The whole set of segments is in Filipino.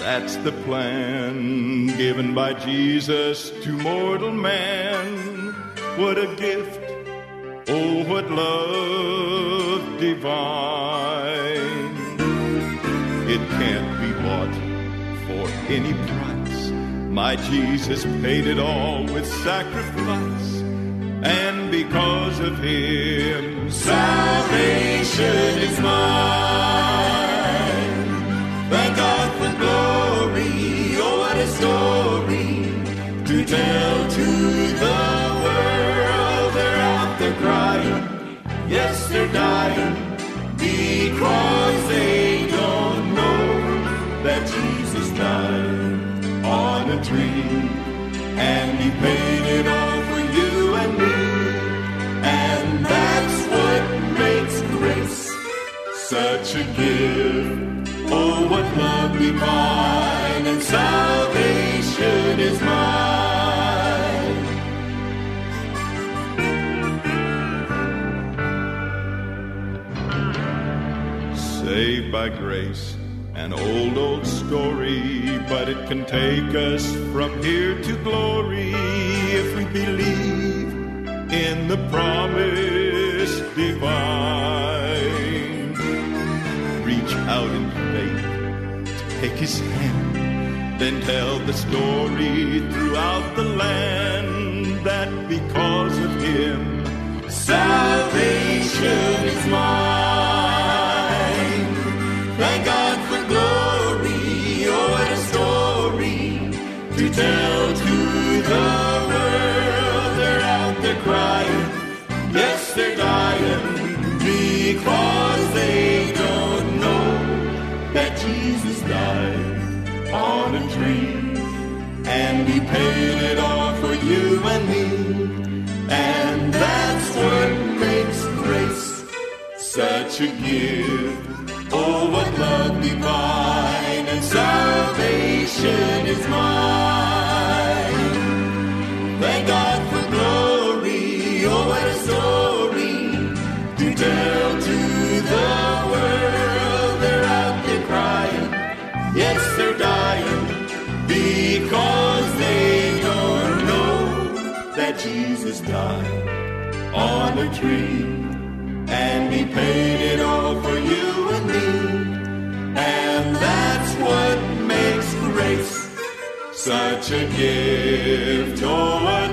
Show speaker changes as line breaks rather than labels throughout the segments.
that's the plan given by Jesus to mortal man. What a gift, oh, what love divine. It can't be bought for any price. My Jesus paid it all with sacrifice. And because of him, salvation is mine. And he paid it all for you and me. And that's what makes grace such a gift. Oh, what love divine and salvation Saved by grace, an old, old story, but it can take us from here to glory if we believe in the promise divine. Reach out in faith, to take his hand, then tell the story throughout the land that because of him, salvation is mine. And he paid it all for you and me. And that's what makes grace such a gift. Oh, what love divine and salvation is mine. On a tree and he it all for you and me. And that's what makes grace such a gift, oh, what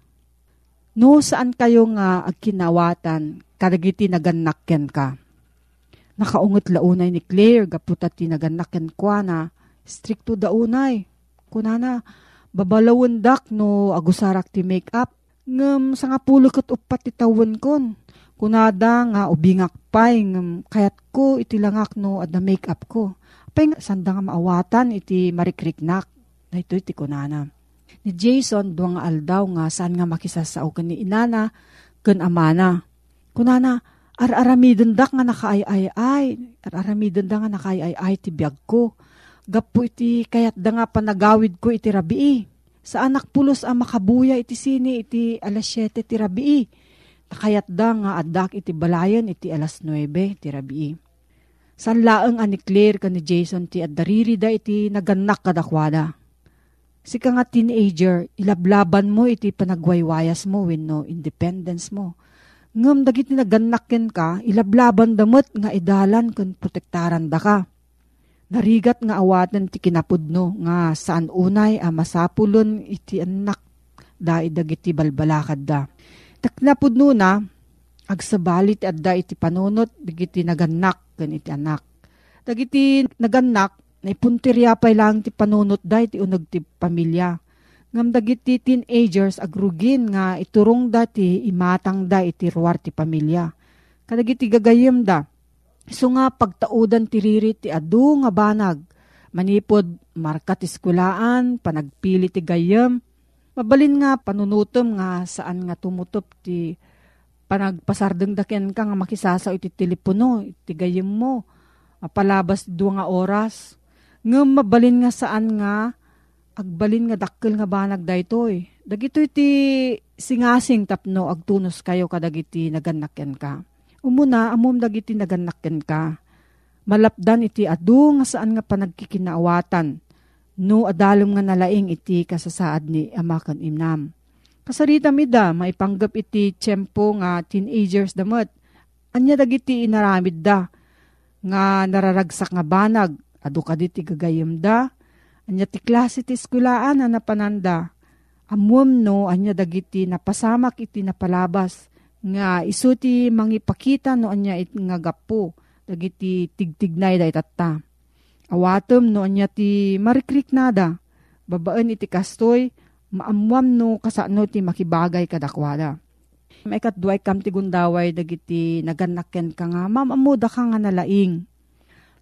No saan kayo nga agkinawatan kadagiti naganakken ka. Nakaungot launay ni Claire gaputa ti naganakken kwa na stricto daunay. Kunana babalawundak no agusarak ti makeup ngem sa nga pulo ket upat ti tawon kon. Kunada nga ubingak pay ngem kayat ko iti langak no adda makeup ko. Pay sanda nga maawatan iti marikriknak. Dahito iti kunana. Ni Jason duang nga aldaw nga saan nga makisasao ken ni inana ken amana. Kunana ar-aramidon dak nga nakaay-ay-ay. Ar-aramidon nga nakaay-ay-ay ti biyag ko. Gapo iti kayat da nga panagawid ko iti rabii. Sa anak pulos ang makabuya iti sini iti alas 7 ti rabii. Nakayat da nga adak iti balayan iti alas 9 ti rabii. San laeng ani Claire ka ni Jason ti addariri da iti naganak kadakwada. Si ka nga teenager, ilablaban mo iti panagwaywayas mo wenno independence mo. Ngam dagiti naganakken ka, ilablaban damot nga idalan kun protektaran da ka. Narigat nga awatan ti kinapudno nga saan unay a masapulon iti anak da dagiti balbalakad da. Taknapudno na, agsabalit adda iti panunot dagiti naganak ken iti anak. Dagiti naganak, naipuntirya pa lang ti panunot da iti unag ti pamilya. Ngam dagiti teenagers agrugin nga iturong dati imatang da iti ruwar ti pamilya. Kadagiti gagayem da. So nga pagtaudan ti riri ti adu nga banag. Manipod markat iskulaan, panagpili ti gayem. Mabalin nga panunutom nga saan nga tumutop ti panagpasardeng daken ka nga makisasaw iti telepono, iti gayem mo. Apalabas duwa nga oras. Ngam mabalin nga saan nga agbalin nga dakkel nga banag daytoy. Dagito iti singasing tapno agtunos kayo kadagiti naganakyan ka. Umuna amom dagiti naganakyan ka. Malapdan iti adu nga saan nga panagkikinaawatan. No adalom nga nalaing iti kasasaad ni amakan imnam. Kasarita mida, maipanggap iti tiyempo nga teenagers damot. Anya dagiti inaramid da nga nararagsak nga banag. Adu kaditi gagayem da Anya ti klase ti eskulaan na napananda. Amum no, anya dagiti napasamak iti napalabas. Nga isu ti mangipakita no anya it nga gapo. Dagiti tigtignay da itata. Awatom no anya ti marikrik nada. Babaan iti kastoy, maamuam no kasano ti makibagay kadakwada. May katduay kam ti gundaway dagiti naganakyan ka nga, mamamuda ka nga nalaing.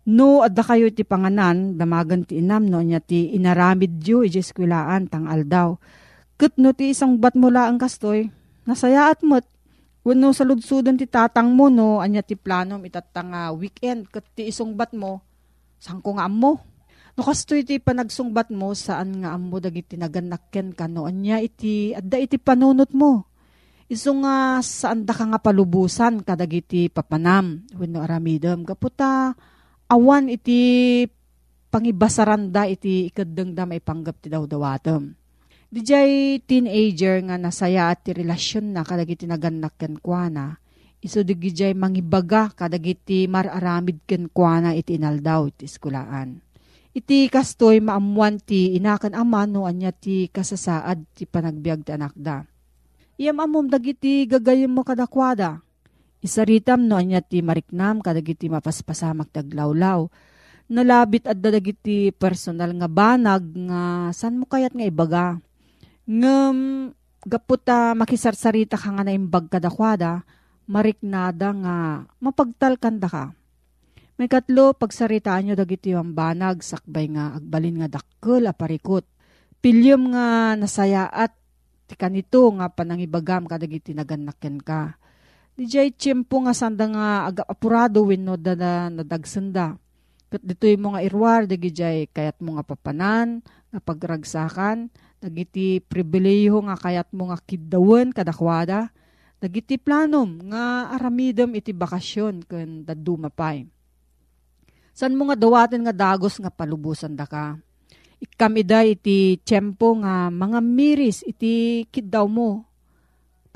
No, adda kayo ti panganan, damagan ti inam, no, niya ti inaramid yu, ijiskwilaan, tang aldaw. Kat no, ti isang bat mo laang kastoy, nasayaat mo't, Wano sa ludsudon ti tatang mo, no, anya ti planom itatang uh, weekend, kat ti isong bat mo, saan ko nga mo? No, kastoy ti panagsungbat mo, saan nga amo dagiti naganakken ka, no, anya iti, adda iti panunot mo. Iso nga saan da ka nga palubusan kadagiti papanam, wano aramidam, kaputa, awan iti pangibasaranda iti ikadeng da may panggap ti dawdawatem. Dijay teenager nga nasaya at ti relasyon na kadagiti naganak ken kuana. Iso digijay mangibaga kadagiti mararamid ken kuana iti inaldaw iti eskulaan. Iti kastoy maamuan ti inakan ama no anya ti kasasaad ti panagbiag ti anak da. Iyam amom dagiti gagayem mo kadakwada. Isaritam no anya ti mariknam kadagiti mapaspasamak taglawlaw. Nalabit at dadagiti personal nga banag nga san mo kayat nga ibaga. Ngem gaputa makisarsarita ka nga na imbag kadakwada, mariknada nga mapagtalkanda ka. May katlo, pagsaritaan nyo dagiti ang banag, sakbay nga agbalin nga dakkel a parikot. Pilyom nga nasaya at ti kanito nga panangibagam kadagiti nagannaken ka. Di jay tiyempo nga sanda nga agapurado wenno da na nadagsenda. Kat dito'y mo nga irwar, dagi jay kayat mo nga papanan, nga pagragsakan, dagiti pribileyo nga kayat mo nga kiddawen kadakwada, dagiti planom nga aramidem iti bakasyon ken daduma pay. San mo nga dawaten nga dagos nga palubusan da ka. Ikamida iti tiyempo nga mga miris iti kiddaw mo.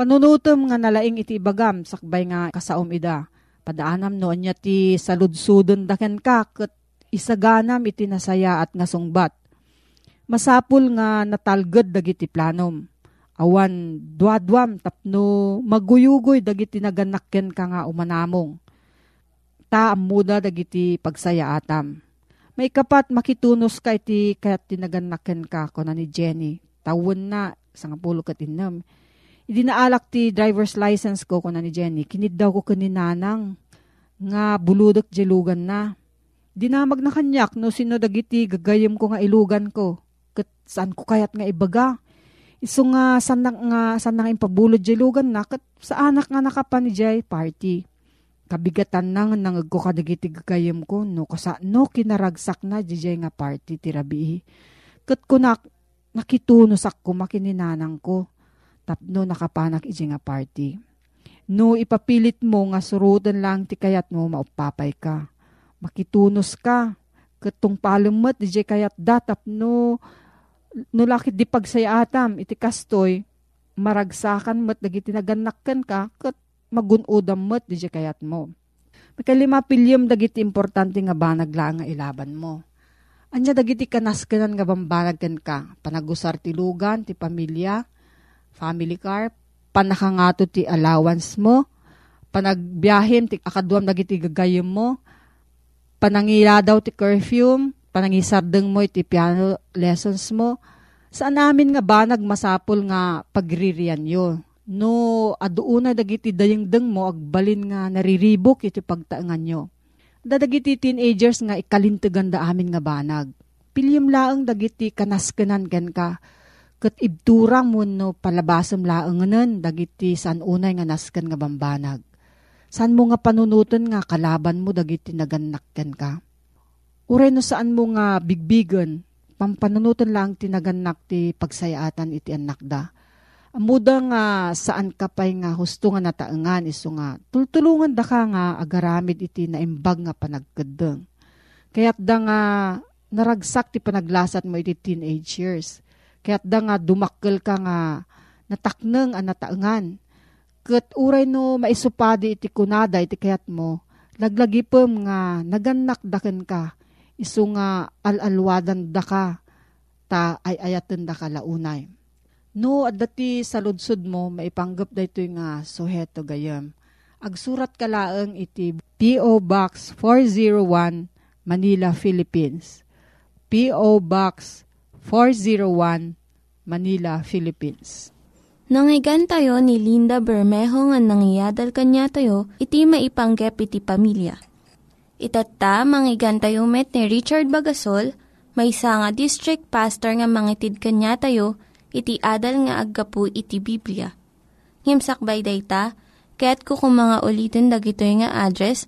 Panunutom nga nalaing iti bagam sakbay nga kasaom ida. Padaanam no anya ti saludsudon daken ka ket isaganam iti nasaya at nga. Masapul nga natalged dagiti planom. Awan duadwam tapno maguyugoy dagiti naganakken ka nga umanamong ta amuda dagiti pagsaya atam. May kapat makitunos ka iti kayat tinaganaken ka ko na ni Jenny. Tawon na, sang pulo kat inam. Idi naalak ti driver's license ko ko na ni Jenny. Kinid daw ko kaninanang nga buludok jelugan na. Dinamag na kanyak no sino dagiti gagayem ko nga ilugan ko. Kat saan ko kayat nga ibaga. Iso nga sanang nga sanang impabulod jelugan na kat sa anak nga nakapan ni Jay party kabigatan nang nangagko kadagiti gagayem ko no kasa no kinaragsak na dijay nga party tirabi ket kunak nakitunos ko makininanang ko tapno nakapanak iji nga party. No ipapilit mo nga surutan lang ti kayat mo maupapay ka. Makitunos ka. Ketong palumot dijay kayat datap no no di pagsayatam iti kastoy maragsakan mat dagiti naganakkan ka ket magunudam met di kayat mo. Makalima pilyem dagiti importante nga banag lang nga ilaban mo. Anya dagiti kanaskanan nga bambanag ken ka, panagusar ti lugan, ti pamilya, family car, panakangato ti allowance mo, panagbiyahem ti akaduam dagiti gagayem mo, panangila daw ti curfew, panangisardeng mo iti piano lessons mo, saan namin nga banag masapol nga pagririan yo no aduuna dagiti dayengdeng mo agbalin nga nariribok iti pagtaangan nyo. Dadagiti teenagers nga ikalintegan da amin nga banag. Pilyem laeng dagiti kanaskanan ken ka. Kat ibturang mo no palabasam laenganen dagiti san unay nga nasken nga bambanag. San mo nga panunutan nga kalaban mo dagiti naganak ka. Uray no saan mo nga bigbigan, pampanunutan lang tinaganak ti pagsayaatan iti anak da Amuda nga saan ka pa'y nga husto nga nataengan iso nga tultulungan da ka nga agaramid iti naimbag nga panagkadeng. Kaya't da nga naragsak ti panaglasat mo iti teenage years. Kaya't da nga dumakkel ka nga natakneng ang nataengan. Kat uray no maisupadi iti kunada iti kayat mo, laglagipem nga naganak daken ka, iso nga alalwadan da ka, ta ay ayaten da ka launay. No, at dati sa ludsud mo, maipanggap da ito nga suheto gayam. Agsurat ka laang iti P.O. Box 401, Manila, Philippines. P.O. Box 401, Manila, Philippines.
Nangyigan tayo ni Linda Bermejo nga nangyadal kanya tayo, iti maipanggep iti pamilya. Itatta, manggigan met ni Richard Bagasol, may nga district pastor nga mangitid kanya tayo, iti adal nga aggapu iti Biblia. Ngimsakbay dayta, kaya't kukum mga ulitin dagito nga address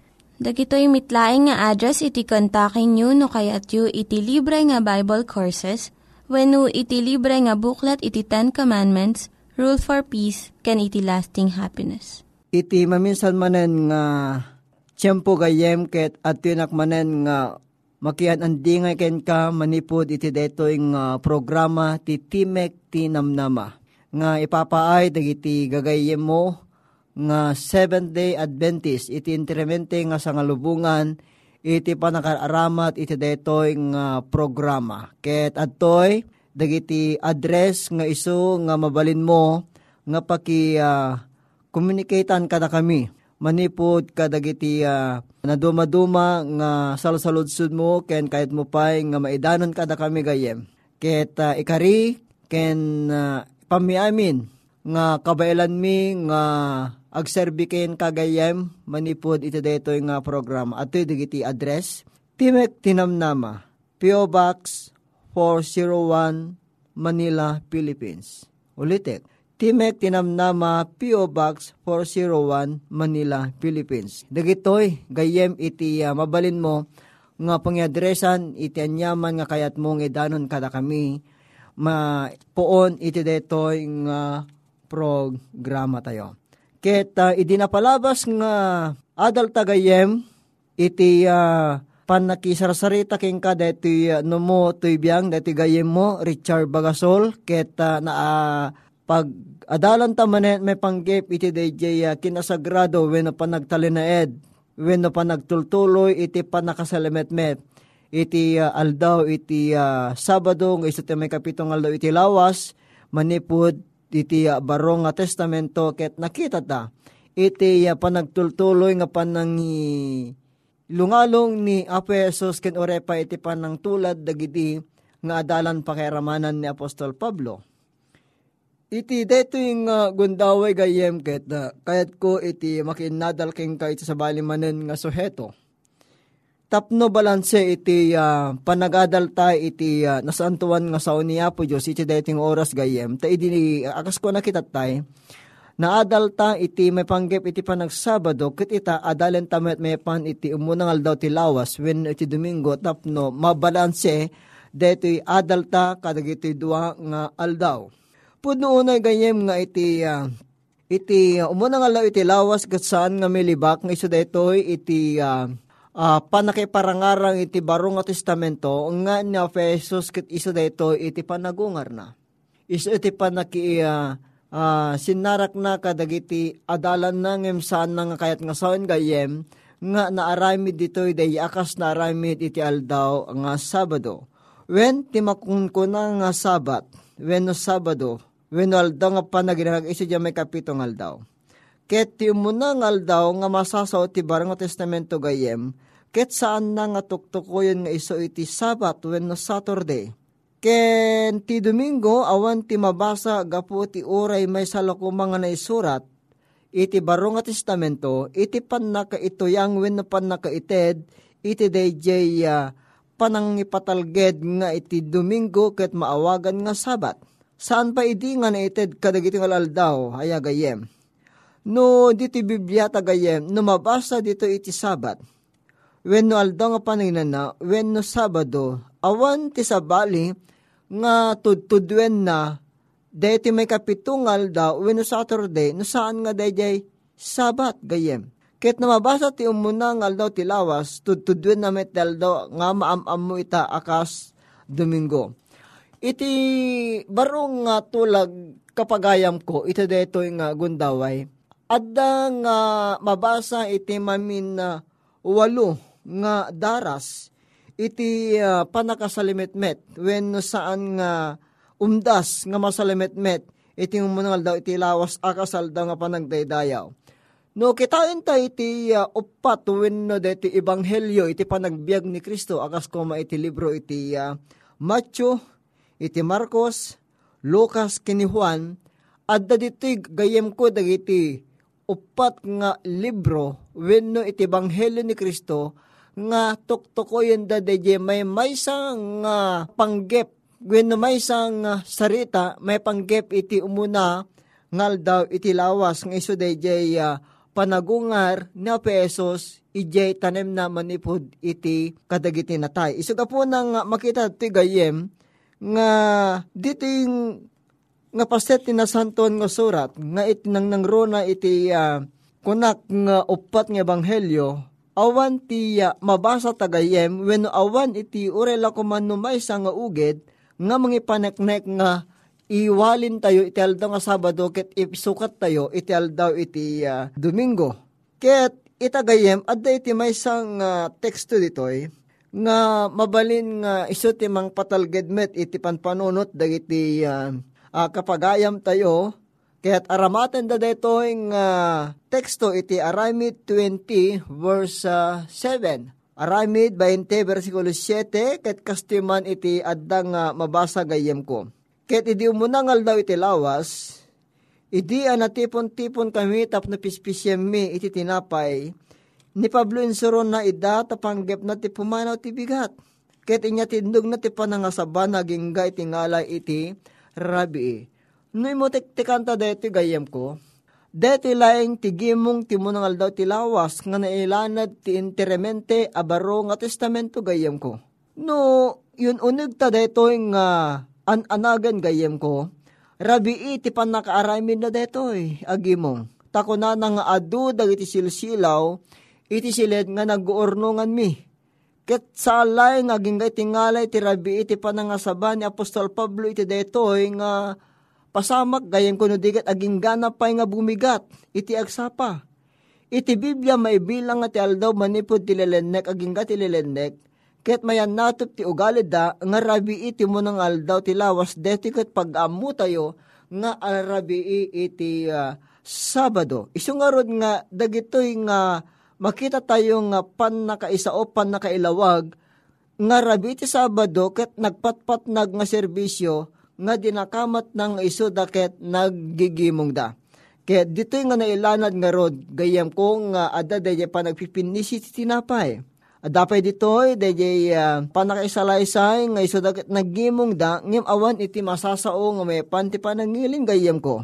Dagitoy mitlaing nga address iti kontakin nyo no kayat yu iti libre nga Bible Courses when iti libre nga buklat iti Ten Commandments, Rule for Peace, can iti lasting happiness.
Iti maminsan manen nga tiyempo gayem ket at tinak manen nga makian andi nga ken ka manipod iti detoy nga programa ti Timek ti Namnama nga ipapaay dagiti gagayem mo nga Seventh Day Adventist iti intrimente nga sangalubungan iti panakaramat iti detoy nga programa. Ket adtoy dagiti address nga iso nga mabalin mo nga paki uh, communicatean kada kami. Manipod kadagiti uh, na duma-duma nga salsaludsud mo ken kahit mo pay nga maidanon kada kami gayem. Ket uh, ikari ken uh, pamiamin nga kabailan mi nga agserbiken kagayem manipod iti detoy nga programa. Ato digiti address Timek Tinamnama PO Box 401 Manila, Philippines. Ulitek, Timek Tinamnama P.O. Box 401 Manila, Philippines. Dagitoy gayem iti uh, mabalin mo nga pangyadresan iti anyaman nga kayat mong edanon kada kami ma poon iti detoy nga programa tayo. Ket uh, idinapalabas nga adal tagayem iti uh, pan nakisarsarita king ka deti uh, numo tuy biyang deti gayem mo Richard Bagasol ket uh, na uh, pag adalan ta manet may panggep iti DJ uh, kinasagrado wenno pa nagtalinaed wenno pa nagtultuloy iti panakasalametmet iti uh, aldaw iti uh, Sabado nga iso may kapitong aldaw iti lawas manipud iti uh, barong nga testamento ket nakita ta iti uh, panagtultuloy nga panangi lungalong ni Apesos ken orepa iti panang tulad dagiti nga adalan pakiramanan ni Apostol Pablo. Iti deto yung uh, gundaway gayem ket uh, kayat ko iti makinadal king ka iti sa balimanen nga suheto. Tapno balanse iti uh, panagadal ta iti uh, nasantuan nga sa ni Apo Diyos iti dating oras gayem. Ta idi uh, akas ko nakita tay naadalta iti may panggep iti panagsabado ket ita adalen tamet may pan iti umunang aldaw ti lawas when iti domingo tapno mabalanse detoy adalta kadagiti dua nga aldaw. Pudno unay ganyem nga iti uh, iti uh, umunang aldaw iti lawas ket saan nga milibak nga iso detoy iti uh, uh, panakiparangarang iti barong nga testamento nga ni Efesos ket iso detoy iti panagungar na. Iso iti panaki uh, uh, sinarak na kadagiti adalan na ngem saan na nga kayat nga saon gayem nga naaramid ditoy day akas naaramid iti aldaw nga Sabado. When timakunkuna nga Sabat, when no Sabado, when no aldaw nga panaginag isa dyan may kapitong aldaw. Ket ti umuna nga aldaw nga masasaw ti barang testamento gayem, ket saan na nga tuktukoyon nga iso iti Sabat when no Saturday Ken ti Domingo awan ti mabasa gapu ti oray may salako mga naisurat iti baro nga testamento iti pan nakaitoyang wen na pan nakaited iti dayjay uh, panang ipatalged nga iti Domingo ket maawagan nga Sabat. Saan pa idi nga naited kadagiti nga aldaw haya gayem. No diti Biblia tagayem no mabasa dito iti Sabat. When no aldaw nga paninan na, when no Sabado, awan ti sabali, nga tudtudwen na deti may kapitungal daw wenno Saturday no saan nga dayjay Sabat gayem. Ket na mabasa ti umuna ngal daw ti lawas tudtudwen na metel daw nga maamam mo ita akas Domingo. Iti barong nga tulag kapagayam ko ito deto nga gundaway. Adda nga mabasa iti mamin na walo nga daras iti uh, panakasalimetmet when saan nga umdas nga masalimetmet iti umunangal daw iti lawas akasal daw nga panagdaydayaw. No kitain ta iti uh, upat when no deti ebanghelyo iti panagbiag ni Kristo. Akas koma iti libro iti uh, Matthew, iti Marcos, Lucas, kini Juan, adda dito'y gayem ko dagiti upat nga libro wenno iti ebanghelyo ni Kristo nga tuktukoyen da deje may maysa nga panggep when may isang uh, sarita may panggep iti umuna ngal daw iti lawas nga iso deje uh, panagungar na pesos ijay tanem na manipod iti kadagiti natay. Iso ka po nang makita ti gayem nga diting nga paset ti nasanton nga surat nga iti nang nangrona iti uh, kunak nga upat nga ebanghelyo awan ti uh, mabasa tagayem when awan iti urela ko man numaysa nga uged nga mga paneknek nga iwalin tayo iti aldaw nga Sabado ket ipsukat tayo iti aldaw iti uh, Domingo. Ket itagayem, adda iti may isang uh, teksto ditoy, nga mabalin nga iso ti mang patalgedmet iti panpanunot dagiti uh, uh, kapagayam tayo, kaya't aramaten da dito yung uh, teksto iti Aramid 20 verse uh, 7. Aramid 20 versikulo 7, ket kastiman iti addang uh, mabasa gayem ko. Ket idi umunangal daw iti lawas, Idi anatipon-tipon kami tap na pispisyem mi iti tinapay. Ni Pablo insuron na ida tapanggap na ti pumanaw ti bigat. Ket inya tindog na ti panangasaba naging gay tingalay iti rabi. No imo tiktikanta deti gayem ko. Deti laeng tigimong timunangal daw ti lawas nga nailanad ti interemente abaro nga testamento gayem ko. No, yun unig ta deto nga an-anagan gayem ko Rabi iti pan nakaaramin na detoy, agimong. Tako na nga adu dagiti silsilaw, iti silid nga nag-uurnungan mi. Ket salay nga ginggay tingalay ti rabi iti panangasaba ni Apostol Pablo iti detoy nga pasamak gayem kuno digat aging gana pa nga bumigat iti agsapa. Iti Biblia may bilang nga ti aldaw manipod ti lelennek aging ti lelennek Ket mayan natop ti ugali da, nga rabi iti mo ng aldaw ti lawas, deti ket pag-amu tayo, nga arabi iti uh, Sabado. Isu nga rod nga, dagitoy nga, makita tayo nga pan nakaisa o pan nakailawag, nga rabi iti Sabado, ket nagpatpat nag nga serbisyo, nga dinakamat ng iso daket naggigimong da. Kaya dito nga nailanad nga rod, gayam ko nga ada daya pa nagpipinisi tinapay Adapay ditoy, DJ uh, panakaisalaysay nga iso dagat nagimong da, ngim awan iti masasao nga may panti pa nangiling gayam ko.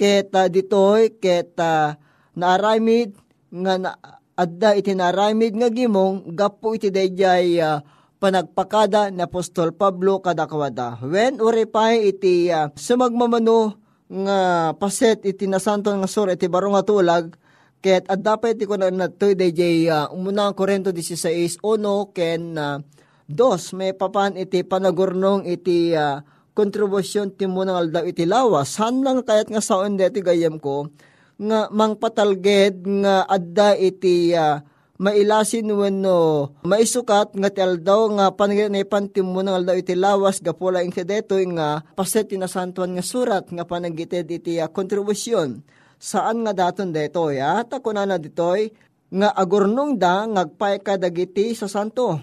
Ket uh, ditoy, ket uh, naaramid nga na, adda iti naaramid nga gimong, gapo iti DJ uh, panagpakada ni Apostol Pablo kadakawada. When uripay iti uh, sumagmamano nga paset iti nasanton nga sur iti baro nga tulag, Ket at dapat iti ko na natoy DJ uh, umunang Korento 16 ono ken uh, dos may papan iti panagurnong iti uh, kontribusyon ti munang aldaw iti lawas. Hanang kayat nga saon deti gayam ko nga mangpatalged nga adda iti uh, mailasin wenno maisukat nga ti aldaw nga panaginipan ti munang aldaw iti lawas gapula ing deto nga paset tinasantuan nga surat nga panagitid iti uh, kontribusyon. Saan nga daton deto ya tako na na ditoy nga agurnong da ngagpay kadagiti sa santo.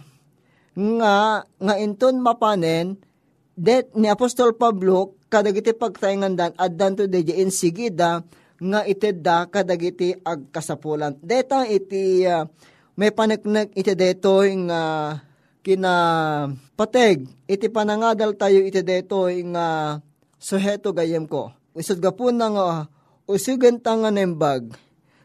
Nga nga inton mapanen det ni Apostol Pablo kadagiti pagtaingan dan addan to deje insigida nga itedda kadagiti agkasapulan deta iti uh, may paneknek iti detoy nga kina pateg. Iti panangadal tayo iti detoy nga suheto gayem ko. Isod gapon na nga usugan tanga nembag,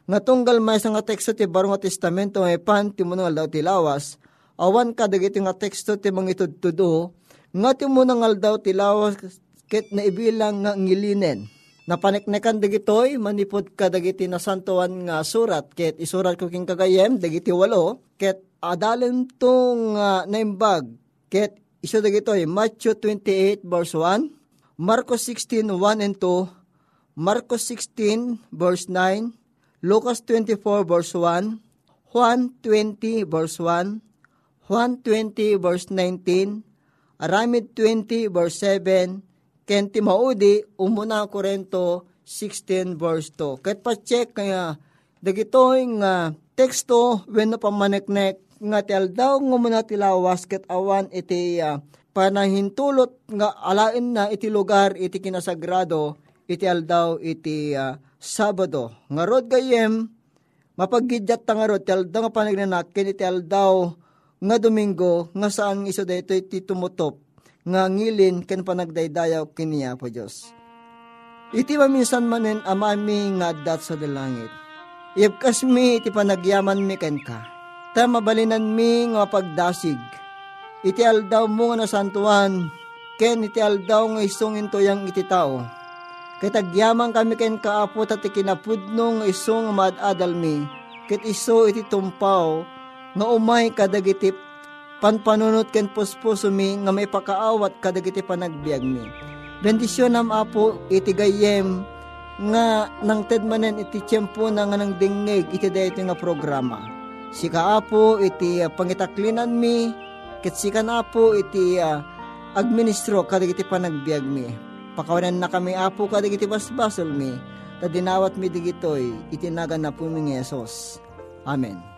nga tunggal may nga teksto ti baro nga testamento may pan ti munang aldaw ti lawas, awan ka dagiti nga teksto ti mangitudtudo, nga ti munang aldaw ti lawas ket na ibilang nga ngilinen. Napaniknekan dagitoy, manipod ka dagiti nasantuan nga surat, ket isurat ko king kagayem, dagiti walo, ket adalen tong uh, naimbag, ket iso dagitoy, Matthew 28 verse 1, Marcos 16, 1 and 2, Marcos 16 verse 9, Lucas 24 verse 1, Juan 20 verse 1, Juan 20 verse 19, Aramid 20 verse 7, ken Timaudi umuna Korento 16 verse 2. Ket pa-check kaya dagitoy nga teksto wenno pamaneknek nga ti aldaw nga muna tilawas ket awan iti uh, panahintulot nga alain na iti lugar iti kinasagrado iti aldaw iti uh, Sabado. Nga rod gayem, mapagidyat ta nga rod, ti aldaw nga panagnanakin iti aldaw nga Domingo, nga saan iso dito iti tumutop, nga ngilin ken panagdaydayaw kiniya po Diyos. Iti maminsan manen amami nga dat sa dalangit. Ipkas mi iti panagyaman mi ken ka. Ta mabalinan mi nga pagdasig. Iti aldaw mo nga nasantuan, ken iti aldaw nga isungin toyang iti tao Kitagyaman kami ken kaapo tati kinapudnong isong madadal mi, kit iso iti tumpaw, nga umay kadagiti panpanunot ken puspuso mi, nga may pakaawat kadagiti panagbiag mi. Bendisyon nam apo iti gayem, nga nang tedmanen iti tiyempo na nga nang dingig iti dayto nga programa. Sika apo iti uh, pangitaklinan mi, ket sika na po iti uh, administro kadig iti panagbiag mi. Pakawanan na kami apo kadig iti basbasol mi, ta dinawat mi digitoy itinagan na po mi. Amen.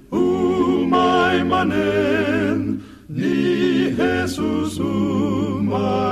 manen, ni Jesus umay